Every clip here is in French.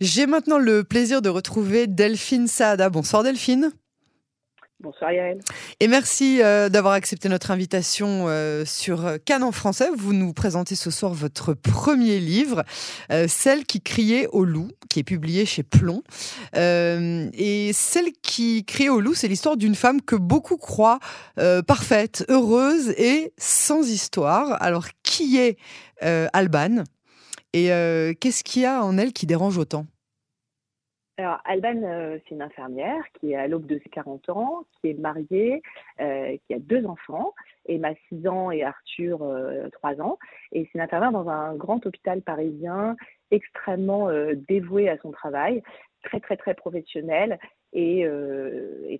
J'ai maintenant le plaisir de retrouver Delphine Saada. Bonsoir Delphine. Bonsoir Yael. Et merci euh, d'avoir accepté notre invitation euh, sur Cannes en français. Vous nous présentez ce soir votre premier livre, euh, Celle qui criait au loup, qui est publié chez Plomb. et Celle qui criait au loup, c'est l'histoire d'une femme que beaucoup croient parfaite, heureuse et sans histoire. Alors qui est Alban? Et qu'est-ce qu'il y a en elle qui dérange autant? Alors, Alban, euh, c'est une infirmière qui est à l'aube de ses 40 ans, qui est mariée, euh, qui a deux enfants, Emma 6 ans et Arthur euh, 3 ans. Et c'est une infirmière dans un grand hôpital parisien, extrêmement euh, dévouée à son travail, très, très, très professionnelle et,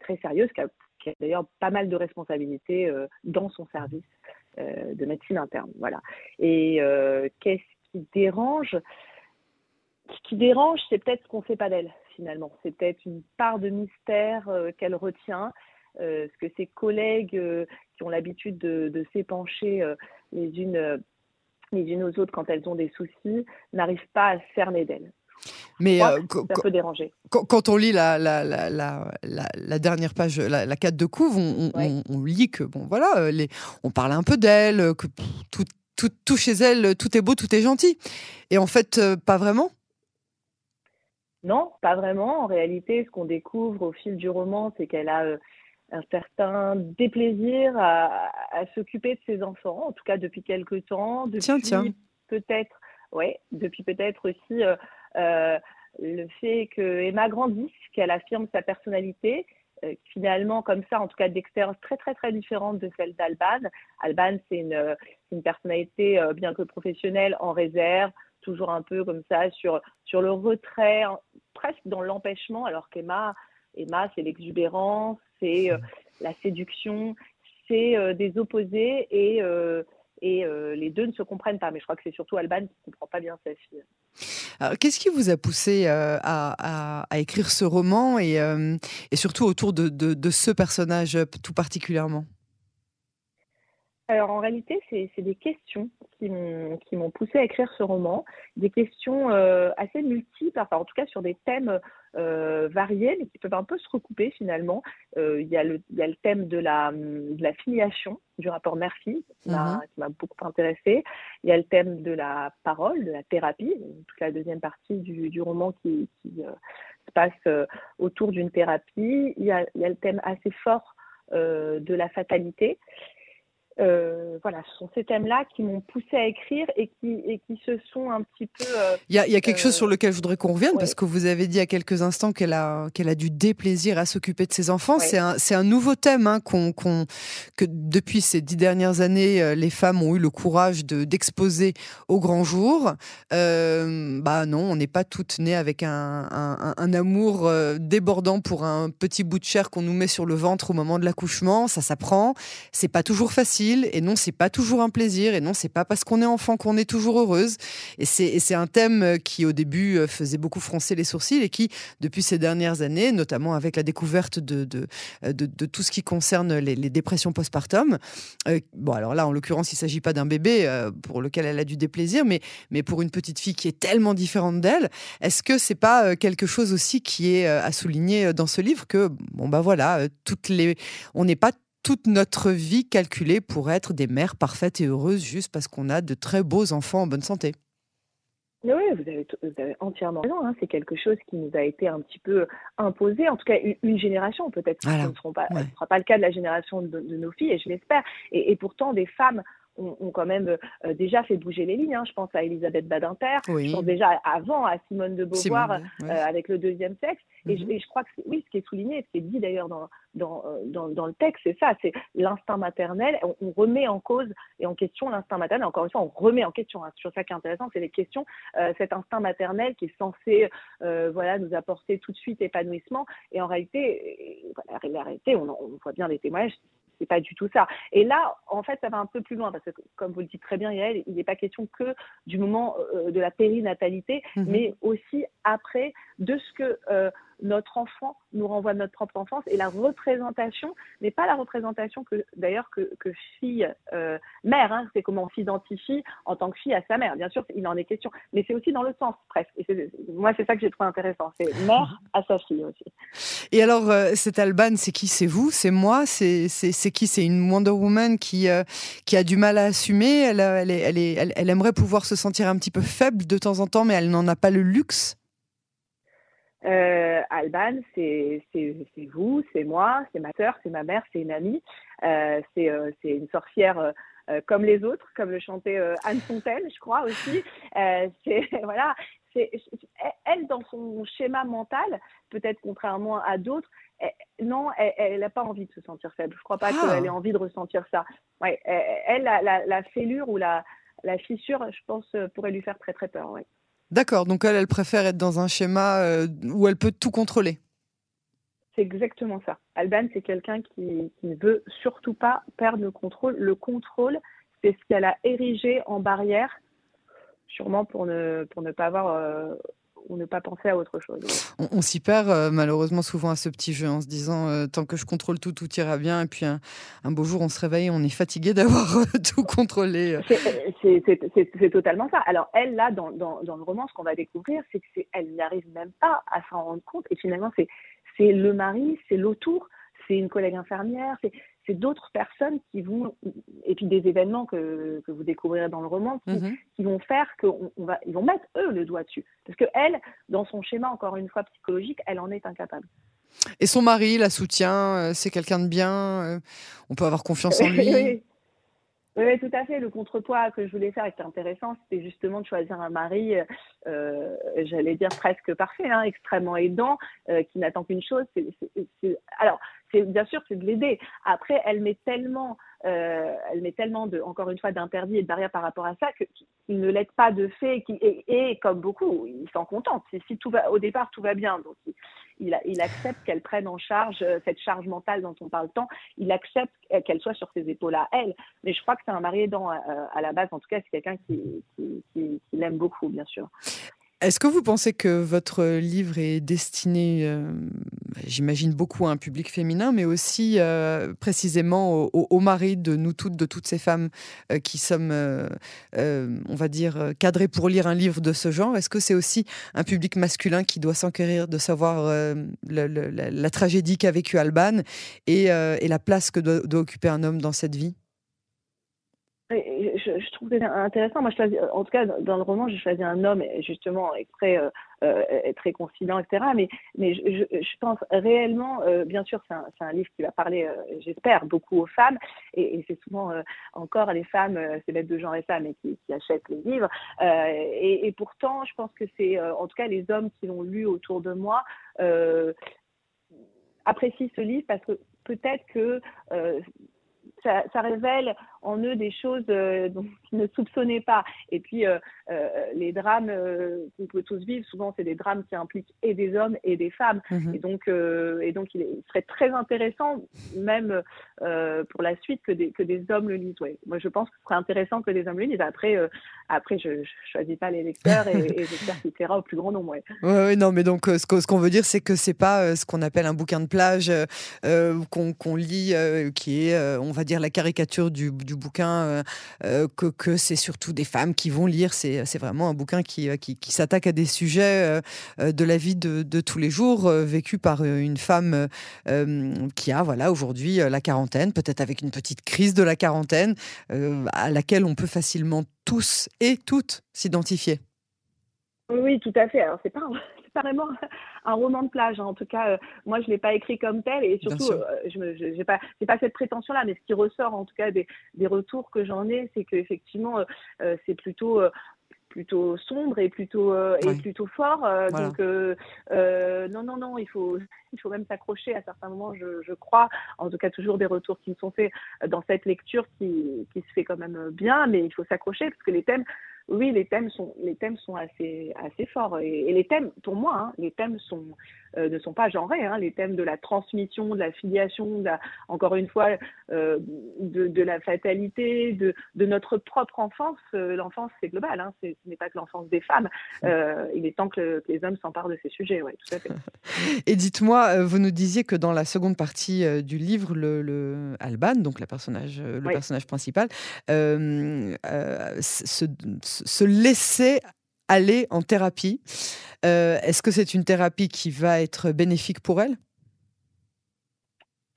très sérieuse, qui a, a d'ailleurs pas mal de responsabilités dans son service de médecine interne. Voilà. Et qu'est-ce qui dérange ce qui dérange, c'est peut-être ce qu'on ne sait pas d'elle finalement. C'est peut-être une part de mystère euh, qu'elle retient, euh, ce que ses collègues euh, qui ont l'habitude de, s'épancher les unes les unes aux autres quand elles ont des soucis n'arrivent pas à se cerner d'elle. Mais ça peut déranger. Quand, on lit la, la, la, la, dernière page, la, 4 de couve, on, lit que bon voilà, les, on parle un peu d'elle, que tout, tout, tout, chez elle, tout est beau, tout est gentil. Et en fait, pas vraiment? Non, pas vraiment. En réalité, ce qu'on découvre au fil du roman, c'est qu'elle a euh, un certain déplaisir à, s'occuper de ses enfants, en tout cas depuis quelques temps. Depuis tiens, tiens. Peut-être, ouais, depuis peut-être aussi euh, euh, le fait que Emma grandisse, qu'elle affirme sa personnalité, finalement, comme ça, en tout cas d'expérience très très très différente de celle d'Alban. Alban, c'est une, une, personnalité, bien que professionnelle, en réserve, toujours un peu comme ça sur, sur le retrait, presque dans l'empêchement, alors qu'Emma, Emma, c'est l'exubérance, c'est euh, la séduction, c'est euh, des opposés et, euh, et les deux ne se comprennent pas. Mais je crois que c'est surtout Alban qui ne comprend pas bien sa fille. Qu'est-ce qui vous a poussé à, à, écrire ce roman et, et surtout autour de, de, de ce personnage tout particulièrement? Alors en réalité, c'est des questions qui m'ont poussé à écrire ce roman, des questions euh, assez multiples, enfin en tout cas sur des thèmes euh, variés, mais qui peuvent un peu se recouper finalement. Euh, il y, a le, y a le thème de la, de la filiation, du rapport mère-fille, qui m'a mhm. beaucoup intéressé. Il y a le thème de la parole, de la thérapie, toute la deuxième partie du, du roman qui, qui se passe autour d'une thérapie. Il y, a, il y a le thème assez fort de la fatalité. Euh, voilà, ce sont ces thèmes-là qui m'ont poussé à écrire et qui, et qui se sont un petit peu. Euh, il y, a, y, a, quelque chose sur lequel je voudrais qu'on revienne parce que vous avez dit à quelques instants qu'elle a, qu'elle a du déplaisir à s'occuper de ses enfants. C'est un, un, nouveau thème hein, qu'on, que depuis ces dix dernières années, euh, les femmes ont eu le courage de, d'exposer au grand jour. Euh, bah non, on n'est pas toutes nées avec un, un, un amour débordant pour un petit bout de chair qu'on nous met sur le ventre au moment de l'accouchement. Ça s'apprend. C'est pas toujours facile et non, c'est pas toujours un plaisir, et non, c'est pas parce qu'on est enfant qu'on est toujours heureuse. Et c'est un thème qui, au début, euh, faisait beaucoup froncer les sourcils et qui, depuis ces dernières années, notamment avec la découverte de, de, euh, tout ce qui concerne les, dépressions postpartum, euh, bon, alors là, en l'occurrence, il s'agit pas d'un bébé pour lequel elle a du déplaisir, mais, mais pour une petite fille qui est tellement différente d'elle, est-ce que c'est pas quelque chose aussi qui est à souligner dans ce livre que, bon, bah voilà, toutes les, on n'est pas toute notre vie calculée pour être des mères parfaites et heureuses juste parce qu'on a de très beaux enfants en bonne santé. Oui, vous avez, vous avez entièrement raison. Hein. C'est quelque chose qui nous a été un petit peu imposé, en tout cas une, génération. Peut-être que ce ne pas, sera pas le cas de la génération de, nos filles, et je l'espère. et, pourtant, des femmes ont, quand même euh, déjà fait bouger les lignes. Hein. Je pense à Elisabeth Badinter, je pense déjà avant à Simone de Beauvoir euh, avec le deuxième sexe. et, mhm. je, crois que oui, ce qui est souligné, ce qui est dit d'ailleurs dans, dans, euh, dans, dans, le texte, c'est ça, c'est l'instinct maternel. On, remet en cause et en question l'instinct maternel. Encore une fois, on remet en question. Hein. C'est sur ça qui est intéressant, c'est les questions. cet instinct maternel qui est censé, voilà, nous apporter tout de suite épanouissement. Et en réalité, la réalité, on, on voit bien les témoignages, c'est pas du tout ça. Et là, en fait, ça va un peu plus loin parce que, comme vous le dites très bien, Yael, il n'est pas question que du moment euh, de la périnatalité, mhm. mais aussi après de ce que notre enfant nous renvoie de notre propre enfance. Et la représentation n'est pas la représentation que d'ailleurs que, fille euh, mère hein, c'est comment on s'identifie en tant que fille à sa mère. Bien sûr il en est question. Mais c'est aussi dans le sens presque. Et moi c'est ça que j'ai trouvé intéressant. C'est mère à sa fille aussi. Et alors euh, cette Alban c'est qui? C'est vous? C'est moi? C'est qui? C'est une Wonder Woman qui euh, qui a du mal à assumer? Elle elle, elle, elle aimerait pouvoir se sentir un petit peu faible de temps en temps mais elle n'en a pas le luxe? Euh, Alban, c'est vous, c'est moi, c'est ma sœur, c'est ma mère, c'est une amie, euh, euh c'est une sorcière comme les autres, comme le chantait Anne Fontaine, je crois aussi. c'est voilà, elle dans son schéma mental, peut-être contrairement à d'autres, non, elle n'a pas envie de se sentir faible. Je crois pas ah. qu'elle ait envie de ressentir ça. Ouais, elle, la, la, la, fêlure ou la, la fissure, je pense, pourrait lui faire très très peur. Ouais. D'accord, donc elle, elle préfère être dans un schéma euh, où elle peut tout contrôler. C'est exactement ça. Alban, c'est quelqu'un qui, ne veut surtout pas perdre le contrôle. Le contrôle, c'est ce qu'elle a érigé en barrière, sûrement pour ne, pour ne pas avoir euh, ou ne pas penser à autre chose. On, s'y perd euh, malheureusement souvent à ce petit jeu en se disant euh, tant que je contrôle tout, tout ira bien. Et puis un, beau jour, on se réveille, on est fatigué d'avoir euh, tout contrôlé. C'est totalement ça. Alors elle, là, dans, dans, dans le roman, ce qu'on va découvrir, c'est qu'elle n'arrive même pas à s'en rendre compte. Et finalement, c'est le mari, c'est l'autour, c'est une collègue infirmière, c'est d'autres personnes qui vont, et puis des événements que, que vous découvrirez dans le roman, qui, mhm. qui vont faire qu'on on va, ils vont mettre eux le doigt dessus. Parce que elle, dans son schéma, encore une fois psychologique, elle en est incapable. Et son mari la soutient, euh, c'est quelqu'un de bien, euh, on peut avoir confiance en lui. Oui, tout à fait. Le contrepoids que je voulais faire était intéressant, c'était justement de choisir un mari, euh, j'allais dire presque parfait, hein, extrêmement aidant, euh, qui n'attend qu'une chose. Alors, bien sûr, c'est de l'aider. Après, elle met tellement euh, elle met tellement de, encore une fois, d'interdits et de barrières par rapport à ça qu'il ne l'aide pas de fait et, comme beaucoup, il s'en contente. Si, tout va, au départ tout va bien, donc il, accepte qu'elle prenne en charge euh, cette charge mentale dont on parle tant. Il accepte qu'elle soit sur ses épaules à elle. Mais je crois que c'est un mari aidant à, à, la base. En tout cas, c'est quelqu'un qui l'aime beaucoup, bien sûr. Est-ce que vous pensez que votre livre est destiné, euh, j'imagine beaucoup à un public féminin, mais aussi euh, précisément aux au maris de nous toutes, de toutes ces femmes euh, qui sommes, on va dire, cadrées pour lire un livre de ce genre? Est-ce que c'est aussi un public masculin qui doit s'enquérir de savoir la, tragédie qu'a vécue Alban et, et, la place que doit occuper un homme dans cette vie? Je, je trouve intéressant. Moi, je choisis, en tout cas, dans le roman, j'ai choisi un homme justement très euh, euh, très conciliant, etc. Mais mais je, je pense réellement, euh, bien sûr, c'est un, un, livre qui va parler, euh, j'espère, beaucoup aux femmes. Et, et c'est souvent encore les femmes, c'est l'aide de genre et femmes, qui, qui achètent les livres. Et, et, pourtant, je pense que c'est, en tout cas, les hommes qui l'ont lu autour de moi apprécient ce livre parce que peut-être que ça, ça, révèle en eux des choses euh, dont ils ne soupçonnaient pas. Et puis, euh, euh, les drames qu'on peut tous vivre, souvent, c'est des drames qui impliquent et des hommes et des femmes. Mhm. Et, donc, et donc, il, serait très intéressant, même pour la suite, que des, que des hommes le lisent. Ouais. Moi, je pense que ce serait intéressant que des hommes le lisent. Après, après je ne choisis pas les lecteurs et, et j'espère qu'il plaira au plus grand nombre. Oui, ouais, non, mais donc, ce qu'on veut dire, c'est que c'est pas ce qu'on appelle un bouquin de plage qu'on lit, qui est, on va dire, la caricature du, du bouquin euh, euh, que, c'est surtout des femmes qui vont lire. C'est vraiment un bouquin qui, euh, qui, qui s'attaque à des sujets de la vie de, de tous les jours, vécu par une femme qui a voilà aujourd'hui la quarantaine, peut-être avec une petite crise de la quarantaine, à laquelle on peut facilement tous et toutes s'identifier. Oui, tout à fait. Alors, c'est pas vraiment un roman de plage. Hein. En tout cas, euh, moi, je l'ai pas écrit comme tel et surtout, euh, je n'ai pas, pas cette prétention-là. Mais ce qui ressort, en tout cas, des, des retours que j'en ai, c'est qu'effectivement, euh, c'est plutôt plutôt sombre et plutôt et plutôt fort. Donc non non non, il faut il faut même s'accrocher à certains moments. Je, je, crois, en tout cas toujours des retours qui me sont faits dans cette lecture qui, qui se fait quand même bien, mais il faut s'accrocher parce que les thèmes oui, les thèmes sont, les thèmes sont assez, assez forts. Et, les thèmes, pour moi, hein, les thèmes sont, euh, ne sont pas genrés. Hein. Les thèmes de la transmission, de la filiation, encore une fois, euh, de, de, la fatalité, de, de, notre propre enfance. Euh, l'enfance, c'est global. Hein. Ce n'est pas que l'enfance des femmes. il est temps que, les hommes s'emparent de ces sujets. Ouais, tout à fait. Et dites-moi, vous nous disiez que dans la seconde partie du livre, le, le Alban, donc la personnage, le personnage principal, se, se laisser aller en thérapie. Euh, est-ce que c'est une thérapie qui va être bénéfique pour elle?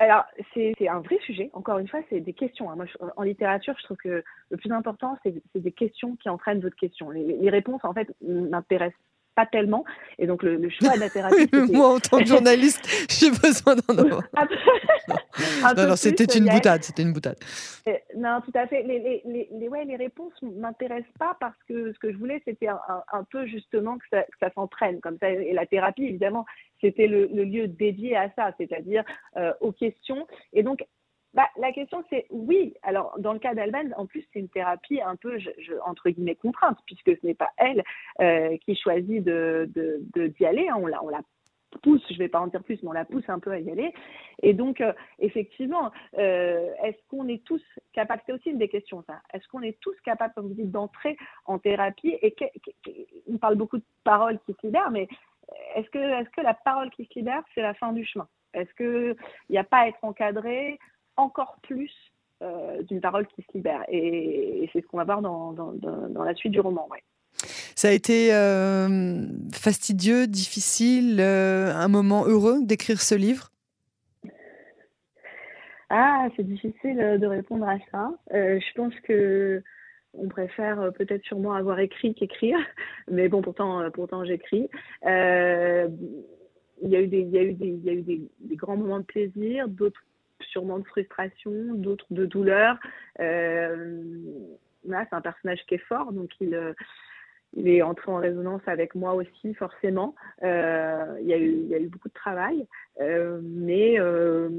Alors, c'est un vrai sujet. Encore une fois, c'est des questions. Hein. Moi, en littérature, je trouve que le plus important, c'est des questions qui entraînent d'autres questions. Les réponses, en fait, m'intéressent pas tellement. Et donc, le, choix de la thérapie. moi, en tant que journaliste, j'ai besoin d'en avoir. non, non, c'était une boutade. C'était une boutade. Non, tout à fait. Les, les, les, ouais, les réponses m'intéressent pas parce que ce que je voulais, c'était un, un, peu justement que ça, ça s'entraîne comme ça. Et la thérapie, évidemment, c'était le, le, lieu dédié à ça, c'est-à-dire euh, aux questions. Et donc, bah, la question, c'est oui. Alors, dans le cas d'Alban, en plus, c'est une thérapie un peu, je, entre guillemets, contrainte, puisque ce n'est pas elle euh, qui choisit de, de, de, d'y aller. Hein. On, la, on la pousse, je ne vais pas en dire plus, mais on la pousse un peu à y aller. Et donc, euh, effectivement, euh, est-ce qu'on est tous capables, c'est aussi une des questions, ça, est-ce qu'on est tous capables, comme vous dites, d'entrer en thérapie? Et on parle beaucoup de paroles qui se libèrent, mais est-ce que, est-ce que la parole qui se libère, c'est la fin du chemin? Est-ce qu'il n'y a pas à être encadré? Encore plus euh, d'une parole qui se libère. Et, c'est ce qu'on va voir dans, dans, la suite du roman. Ouais. Ça a été euh, fastidieux, difficile, euh, un moment heureux d'écrire ce livre? Ah, c'est difficile de répondre à ça. je pense que on préfère peut-être sûrement avoir écrit qu'écrire, mais bon, pourtant, pourtant j'écris. il y a eu des, il y a eu des, il y a eu des, des grands moments de plaisir, d'autres sûrement de frustration, d'autres de douleur. Euh, là, c'est un personnage qui est fort, donc il, euh, est entré en résonance avec moi aussi, forcément. Euh, il, y a eu, beaucoup de travail, euh, mais je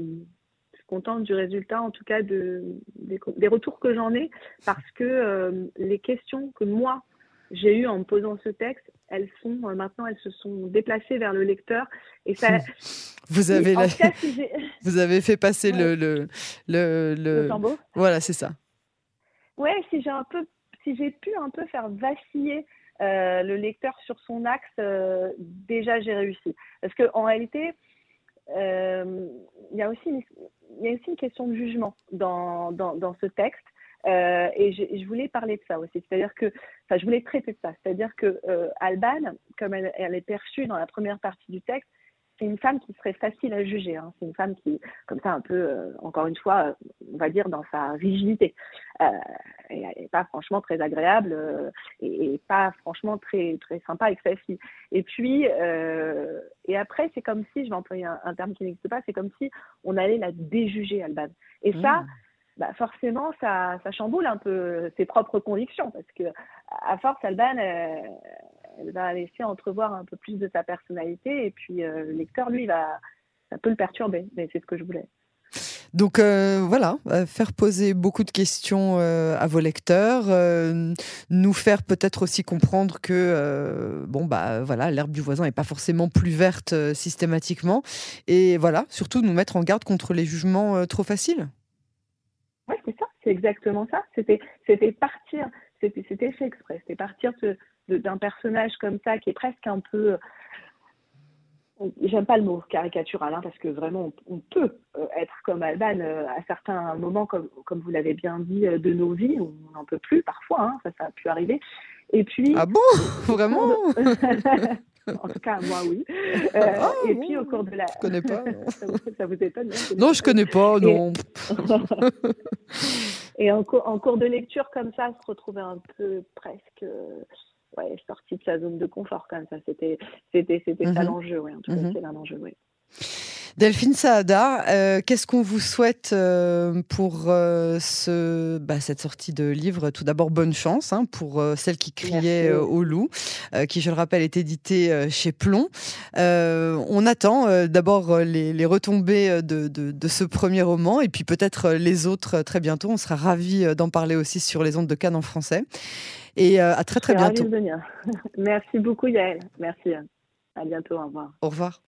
suis contente du résultat, en tout cas de, des, des retours que j'en ai, parce que les questions que moi, j'ai eu en me posant ce texte, elles sont euh, maintenant, elles se sont déplacées vers le lecteur. Et ça. Vous avez, vous avez fait passer le, le, le, le... Voilà, c'est ça. Ouais, si j'ai un peu, si j'ai pu un peu faire vaciller euh, le lecteur sur son axe, euh, déjà j'ai réussi. Parce que en réalité, il y a aussi, il y a aussi une question de jugement dans, dans, dans ce texte. Euh, et je, je, voulais parler de ça aussi, c'est-à-dire que, enfin, je voulais traiter de ça, c'est-à-dire que euh, Alban, comme elle, elle, est perçue dans la première partie du texte, c'est une femme qui serait facile à juger. Hein. C'est une femme qui, comme ça, un peu, euh, encore une fois, on va dire dans sa rigidité, euh, et, pas franchement très agréable euh, et, et, pas franchement très très sympa avec sa fille. Et puis, euh, et après, c'est comme si, je vais employer un, un terme qui n'existe pas, c'est comme si on allait la déjuger, Alban. Et ça. Mmh bah forcément, ça, ça, chamboule un peu ses propres convictions parce que à force, Alban, euh, elle, va laisser entrevoir un peu plus de sa personnalité et puis euh, le lecteur, lui, va, ça peut le perturber. Mais c'est ce que je voulais. Donc euh, voilà, faire poser beaucoup de questions euh, à vos lecteurs, euh, nous faire peut-être aussi comprendre que bon bah voilà, l'herbe du voisin n'est pas forcément plus verte systématiquement, et voilà, surtout nous mettre en garde contre les jugements trop faciles. Oui, c'est ça, c'est exactement ça. C'était, c'était partir, c'était, c'était fait exprès, c'était partir d'un personnage comme ça qui est presque un peu. J'aime pas le mot caricatural, hein, parce que vraiment, on, peut euh, être comme Alban euh, à certains moments, comme, comme vous l'avez bien dit, euh, de nos vies, on n'en peut plus parfois, hein, ça, ça a pu arriver. Et puis. Ah bon? Vraiment? En tout cas, moi, oui. Euh, ah, et puis, au cours de la. Je connais pas. ça, vous, étonne Non, je connais pas, non. et en, en, cours de lecture, comme ça, se retrouver un peu presque. Ouais, sorti de sa zone de confort, comme ça. C'était, c'était, c'était ça l'enjeu, oui. En tout cas, mm -hmm. c'est l'enjeu, oui. Delphine Saada, euh, qu'est-ce qu'on vous souhaite euh, pour euh, ce, bah, cette sortie de livre? Tout d'abord, bonne chance hein, pour celle qui criait au loup, qui, je le rappelle, est édité chez Plomb. on attend d'abord les, retombées de, de, ce premier roman et puis peut-être les autres très bientôt. On sera ravis d'en parler aussi sur les ondes de Cannes en français. Et à très très bientôt. Merci beaucoup Yael. Merci. À bientôt. Au revoir. Au revoir.